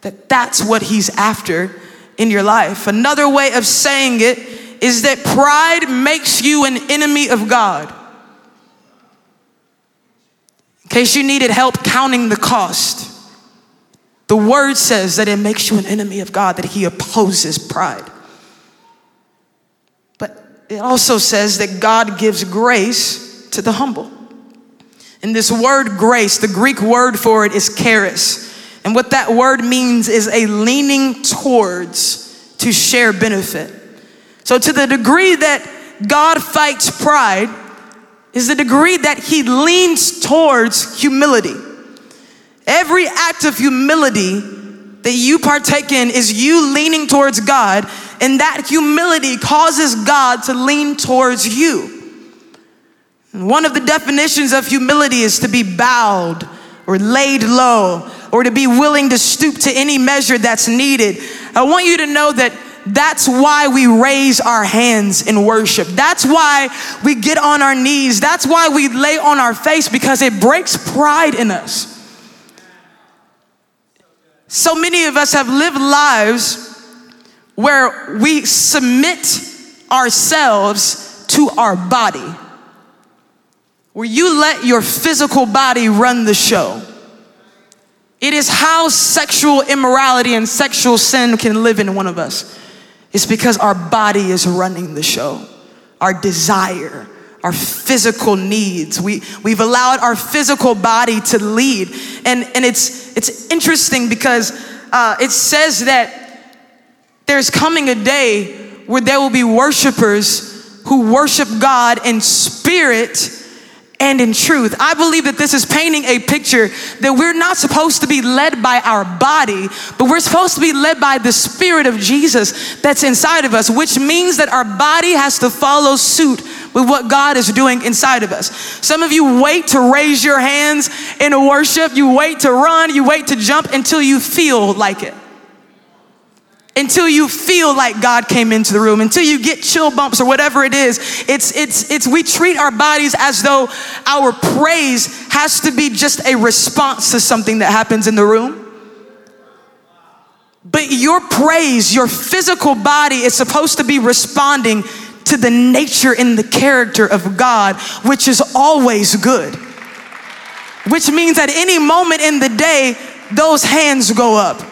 That that's what he's after in your life. Another way of saying it is that pride makes you an enemy of God. In case you needed help counting the cost, the word says that it makes you an enemy of God, that He opposes pride. But it also says that God gives grace to the humble. And this word grace, the Greek word for it is charis. And what that word means is a leaning towards to share benefit. So, to the degree that God fights pride, is the degree that he leans towards humility. Every act of humility that you partake in is you leaning towards God, and that humility causes God to lean towards you. One of the definitions of humility is to be bowed or laid low or to be willing to stoop to any measure that's needed. I want you to know that that's why we raise our hands in worship. That's why we get on our knees. That's why we lay on our face because it breaks pride in us. So many of us have lived lives where we submit ourselves to our body, where you let your physical body run the show. It is how sexual immorality and sexual sin can live in one of us. It's because our body is running the show, our desire, our physical needs. We, we've allowed our physical body to lead. And, and it's, it's interesting because uh, it says that there's coming a day where there will be worshipers who worship God in spirit and in truth. I believe that this is painting a picture that we're not supposed to be led by our body, but we're supposed to be led by the Spirit of Jesus that's inside of us, which means that our body has to follow suit with what God is doing inside of us. Some of you wait to raise your hands in worship, you wait to run, you wait to jump until you feel like it until you feel like God came into the room, until you get chill bumps or whatever it is. It's, it's, it's, we treat our bodies as though our praise has to be just a response to something that happens in the room. But your praise, your physical body is supposed to be responding to the nature and the character of God, which is always good. Which means at any moment in the day, those hands go up.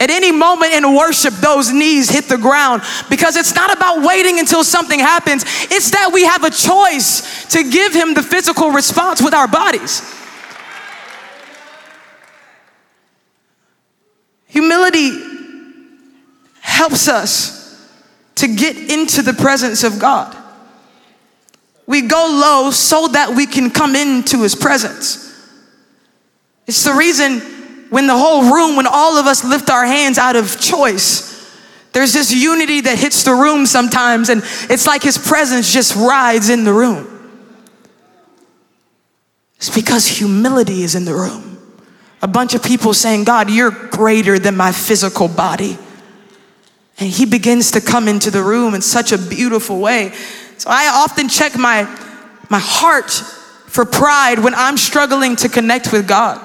At any moment in worship, those knees hit the ground because it's not about waiting until something happens. It's that we have a choice to give Him the physical response with our bodies. Humility helps us to get into the presence of God. We go low so that we can come into His presence. It's the reason when the whole room, when all of us lift our hands out of choice, there's this unity that hits the room sometimes, and it's like His presence just rides in the room. It's because humility is in the room. A bunch of people saying, God, you're greater than my physical body. And He begins to come into the room in such a beautiful way. So I often check my, my heart for pride when I'm struggling to connect with God.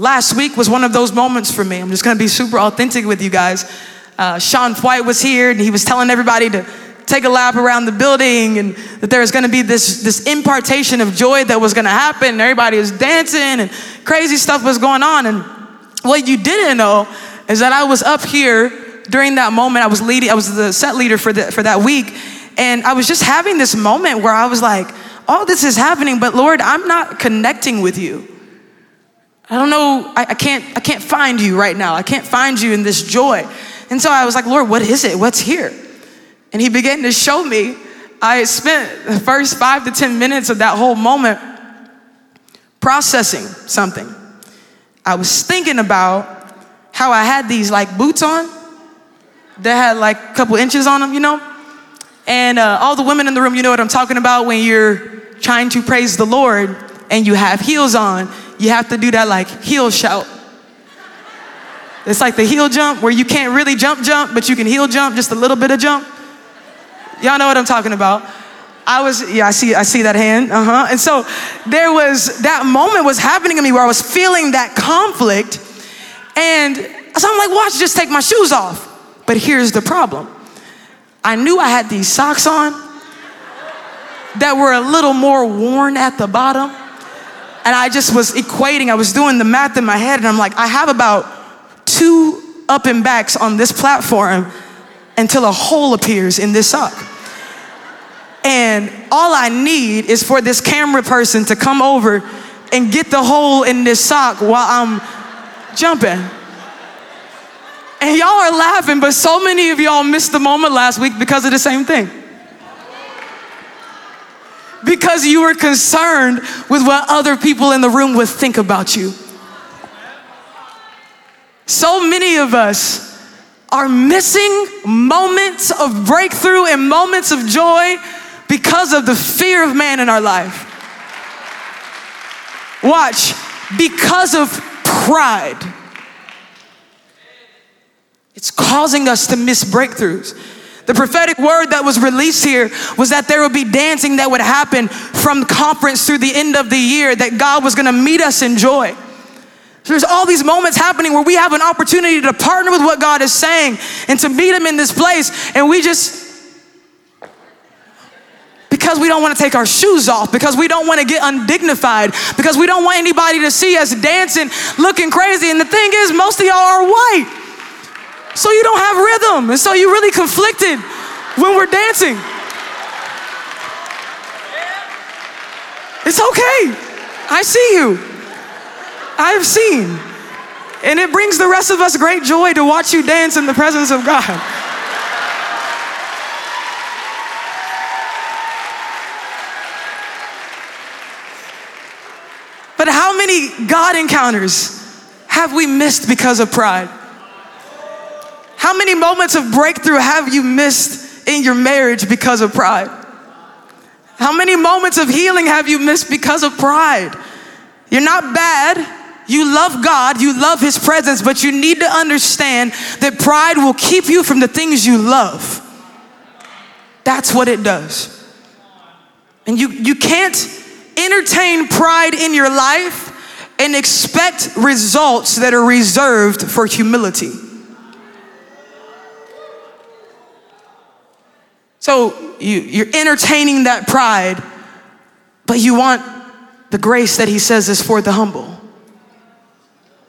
Last week was one of those moments for me. I'm just gonna be super authentic with you guys. Uh, Sean White was here and he was telling everybody to take a lap around the building and that there was gonna be this, this impartation of joy that was gonna happen. Everybody was dancing and crazy stuff was going on. And what you didn't know is that I was up here during that moment. I was leading, I was the set leader for, the, for that week. And I was just having this moment where I was like, all this is happening, but Lord, I'm not connecting with you. I don't know, I, I, can't, I can't find you right now. I can't find you in this joy. And so I was like, Lord, what is it? What's here? And he began to show me. I spent the first five to 10 minutes of that whole moment processing something. I was thinking about how I had these like boots on that had like a couple inches on them, you know? And uh, all the women in the room, you know what I'm talking about when you're trying to praise the Lord and you have heels on you have to do that like heel shout. It's like the heel jump where you can't really jump, jump, but you can heel jump, just a little bit of jump. Y'all know what I'm talking about. I was, yeah, I see, I see that hand. Uh huh. And so there was that moment was happening to me where I was feeling that conflict, and so I'm like, watch, just take my shoes off. But here's the problem. I knew I had these socks on that were a little more worn at the bottom. And I just was equating, I was doing the math in my head, and I'm like, I have about two up and backs on this platform until a hole appears in this sock. And all I need is for this camera person to come over and get the hole in this sock while I'm jumping. And y'all are laughing, but so many of y'all missed the moment last week because of the same thing because you were concerned with what other people in the room would think about you. So many of us are missing moments of breakthrough and moments of joy because of the fear of man in our life. Watch, because of pride. It's causing us to miss breakthroughs. The prophetic word that was released here was that there would be dancing that would happen from conference through the end of the year, that God was gonna meet us in joy. So there's all these moments happening where we have an opportunity to partner with what God is saying and to meet Him in this place, and we just because we don't want to take our shoes off, because we don't want to get undignified, because we don't want anybody to see us dancing, looking crazy. And the thing is, most of y'all are white. So you don't have rhythm. And so you're really conflicted when we're dancing. It's okay. I see you. I've seen. And it brings the rest of us great joy to watch you dance in the presence of God. But how many God encounters have we missed because of pride? How many moments of breakthrough have you missed in your marriage because of pride? How many moments of healing have you missed because of pride? You're not bad. You love God, you love His presence, but you need to understand that pride will keep you from the things you love. That's what it does. And you, you can't entertain pride in your life and expect results that are reserved for humility. So you, you're entertaining that pride, but you want the grace that he says is for the humble.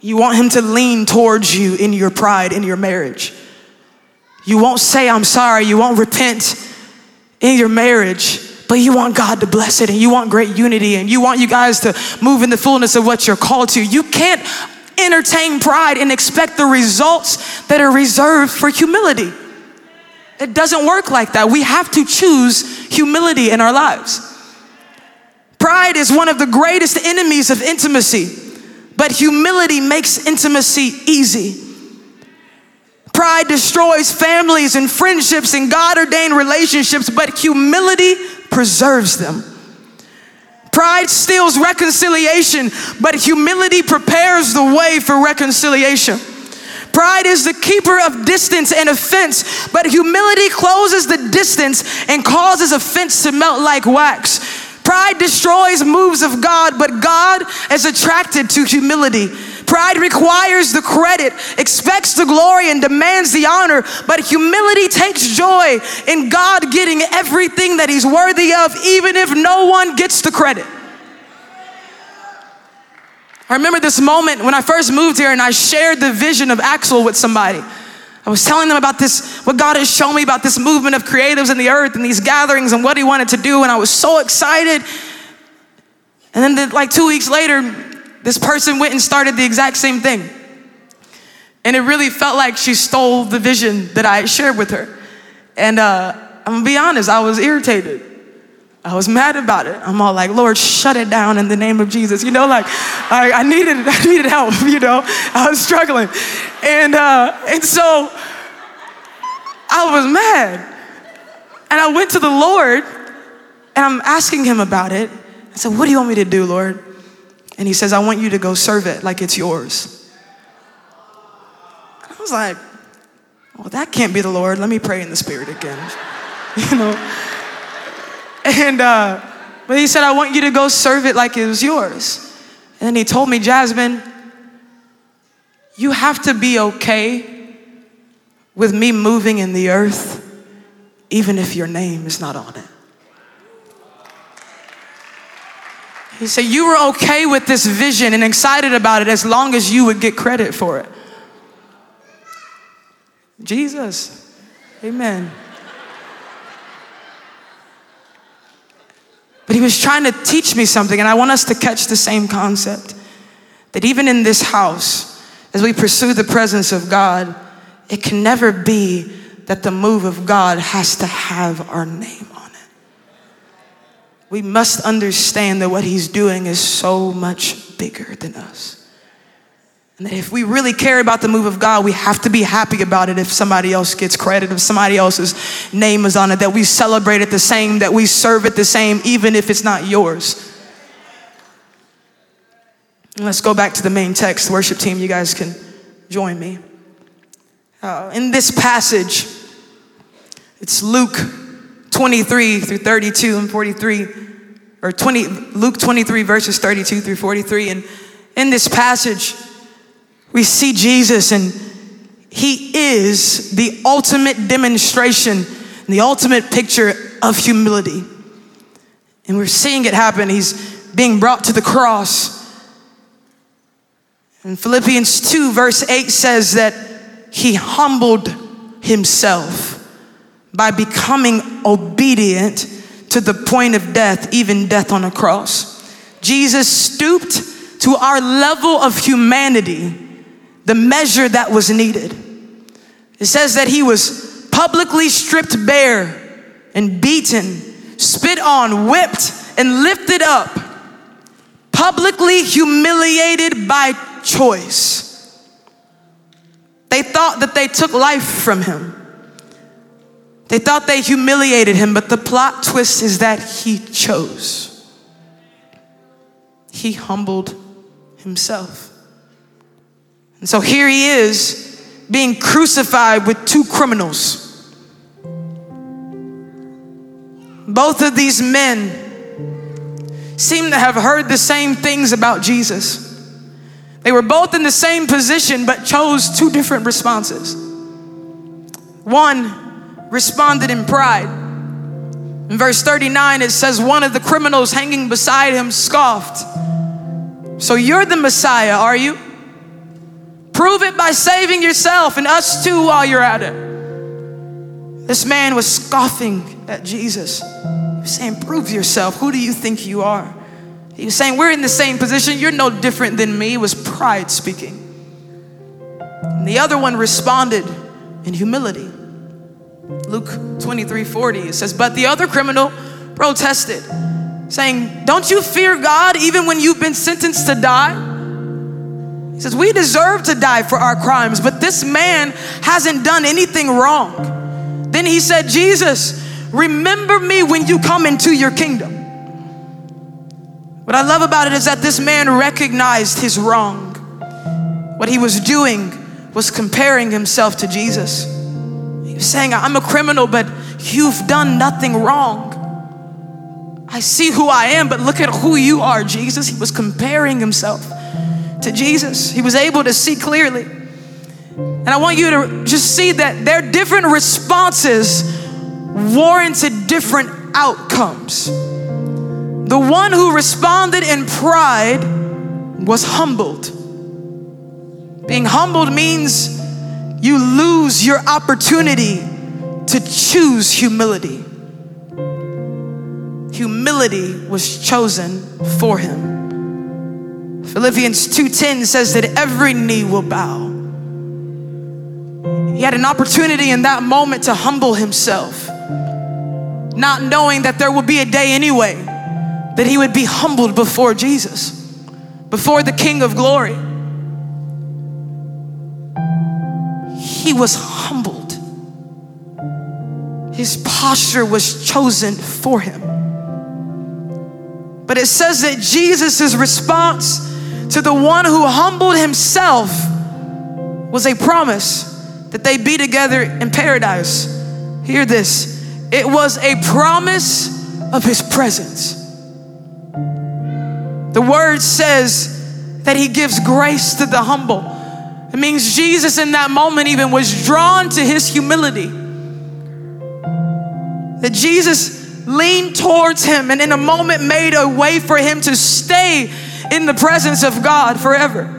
You want him to lean towards you in your pride, in your marriage. You won't say, I'm sorry. You won't repent in your marriage, but you want God to bless it and you want great unity and you want you guys to move in the fullness of what you're called to. You can't entertain pride and expect the results that are reserved for humility. It doesn't work like that. We have to choose humility in our lives. Pride is one of the greatest enemies of intimacy but humility makes intimacy easy. Pride destroys families and friendships and God ordained relationships, but humility preserves them. Pride steals reconciliation, but humility prepares the way for reconciliation. Pride is the keeper of distance and offense, but humility closes the distance and causes offense to melt like wax. Pride destroys moves of God, but God is attracted to humility. Pride requires the credit, expects the glory, and demands the honor, but humility takes joy in God getting everything that He's worthy of, even if no one gets the credit. I remember this moment when I first moved here and I shared the vision of Axel with somebody. I was telling them about this, what God has shown me about this movement of creatives in the earth and these gatherings and what He wanted to do, and I was so excited. And then, the, like two weeks later, this person went and started the exact same thing. And it really felt like she stole the vision that I shared with her. And uh, I'm gonna be honest, I was irritated. I was mad about it. I'm all like, Lord, shut it down in the name of Jesus. You know, like I, I needed, (laughs) I needed help. (laughs) You know, I was struggling, and uh, and so I was mad. And I went to the Lord and I'm asking him about it. I said, What do you want me to do, Lord? And he says, I want you to go serve it like it's yours. I was like, Well, that can't be the Lord. Let me pray in the spirit again. (laughs) you know? And, uh, but he said, I want you to go serve it like it was yours. And then he told me, Jasmine, you have to be okay with me moving in the earth, even if your name is not on it. He said, You were okay with this vision and excited about it as long as you would get credit for it. Jesus, amen. But he was trying to teach me something, and I want us to catch the same concept that even in this house, as we pursue the presence of God, it can never be that the move of God has to have our name on it. We must understand that what He's doing is so much bigger than us. And that if we really care about the move of God, we have to be happy about it if somebody else gets credit, if somebody else's name is on it, that we celebrate it the same, that we serve it the same, even if it's not yours. let's go back to the main text. Worship team, you guys can join me. Uh, in this passage, it's Luke 23 through 32 and 43, or 20, Luke 23, verses 32 through 43. And in this passage, we see Jesus, and he is the ultimate demonstration, the ultimate picture of humility. And we're seeing it happen. He's being brought to the cross. And Philippians 2, verse 8 says that he humbled himself by becoming obedient to the point of death, even death on a cross. Jesus stooped to our level of humanity, the measure that was needed. It says that he was publicly stripped bare and beaten, spit on, whipped, and lifted up, publicly humiliated by choice. They thought that they took life from him. They thought they humiliated him, but the plot twist is that he chose. He humbled himself. And so here he is being crucified with two criminals. Both of these men seem to have heard the same things about Jesus. They were both in the same position but chose two different responses. One responded in pride. In verse 39, it says, One of the criminals hanging beside him scoffed. So you're the Messiah, are you? Prove it by saving yourself and us too while you're at it. This man was scoffing at Jesus. He was saying, Prove yourself. Who do you think you are? He was saying, We're in the same position. You're no different than me. It was pride speaking. And the other one responded in humility. Luke 23 40, it says, But the other criminal protested, saying, Don't you fear God even when you've been sentenced to die? He says, We deserve to die for our crimes, but this man hasn't done anything wrong. Then he said, Jesus, remember me when you come into your kingdom. What I love about it is that this man recognized his wrong. What he was doing was comparing himself to Jesus. He was saying, I'm a criminal, but you've done nothing wrong. I see who I am, but look at who you are, Jesus. He was comparing himself to Jesus. He was able to see clearly. And I want you to just see that their different responses warranted different outcomes. The one who responded in pride was humbled. Being humbled means you lose your opportunity to choose humility. Humility was chosen for him. Philippians 2:10 says that every knee will bow. He had an opportunity in that moment to humble himself, not knowing that there would be a day anyway that he would be humbled before Jesus, before the King of glory. He was humbled. His posture was chosen for him. But it says that Jesus' response to the one who humbled himself was a promise that they be together in paradise. Hear this it was a promise of his presence. The word says that he gives grace to the humble. It means Jesus in that moment even was drawn to his humility. That Jesus leaned towards him and in a moment made a way for him to stay in the presence of God forever.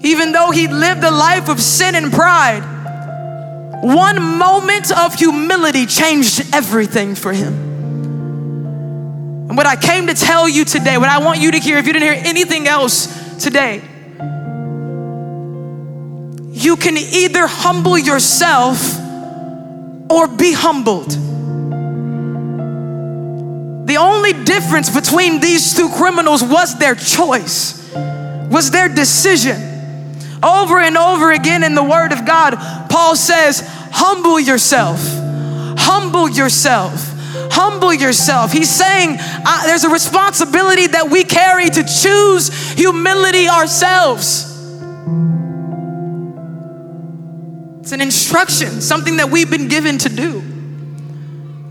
Even though he lived a life of sin and pride, one moment of humility changed everything for him. And what I came to tell you today, what I want you to hear, if you didn't hear anything else today, you can either humble yourself or be humbled. The only difference between these two criminals was their choice, was their decision. Over and over again in the Word of God, Paul says, Humble yourself, humble yourself humble yourself. He's saying uh, there's a responsibility that we carry to choose humility ourselves. It's an instruction, something that we've been given to do.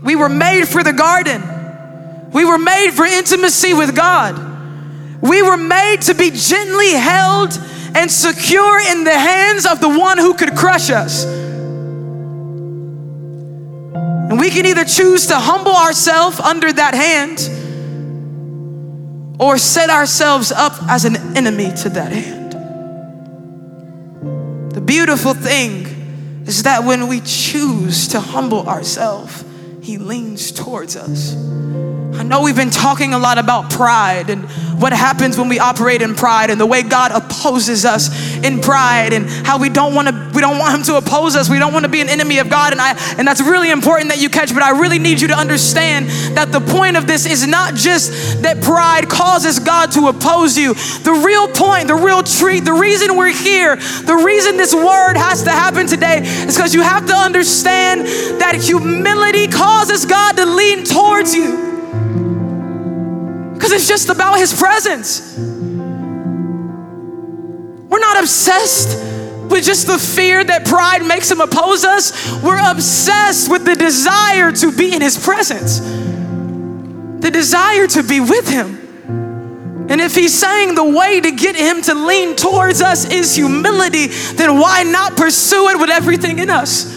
We were made for the garden, we were made for intimacy with God. We were made to be gently held and secure in the hands of the one who could crush us. And we can either choose to humble ourselves under that hand or set ourselves up as an enemy to that hand. The beautiful thing is that when we choose to humble ourselves, He leans towards us. I know we've been talking a lot about pride and what happens when we operate in pride and the way God opposes us in pride and how we don't want to we don't want him to oppose us. We don't want to be an enemy of God and I and that's really important that you catch but I really need you to understand that the point of this is not just that pride causes God to oppose you. The real point, the real treat, the reason we're here, the reason this word has to happen today is because you have to understand that humility causes God to lean towards you. Because it's just about His presence. We're not obsessed with just the fear that pride makes Him oppose us. We're obsessed with the desire to be in His presence, the desire to be with Him. And if he's saying the way to get him to lean towards us is humility, then why not pursue it with everything in us?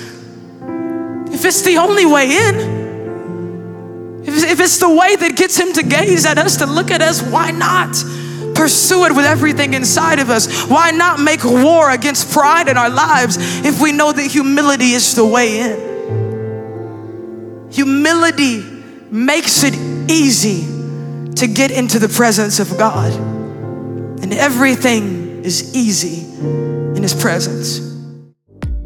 If it's the only way in, If, it's the way that gets him to gaze at us, to look at us, why not? Pursue it with everything inside of us. Why not make war against pride in our lives if we know that humility is the way in? Humility makes it easy to get into the presence of God, and everything is easy in His presence.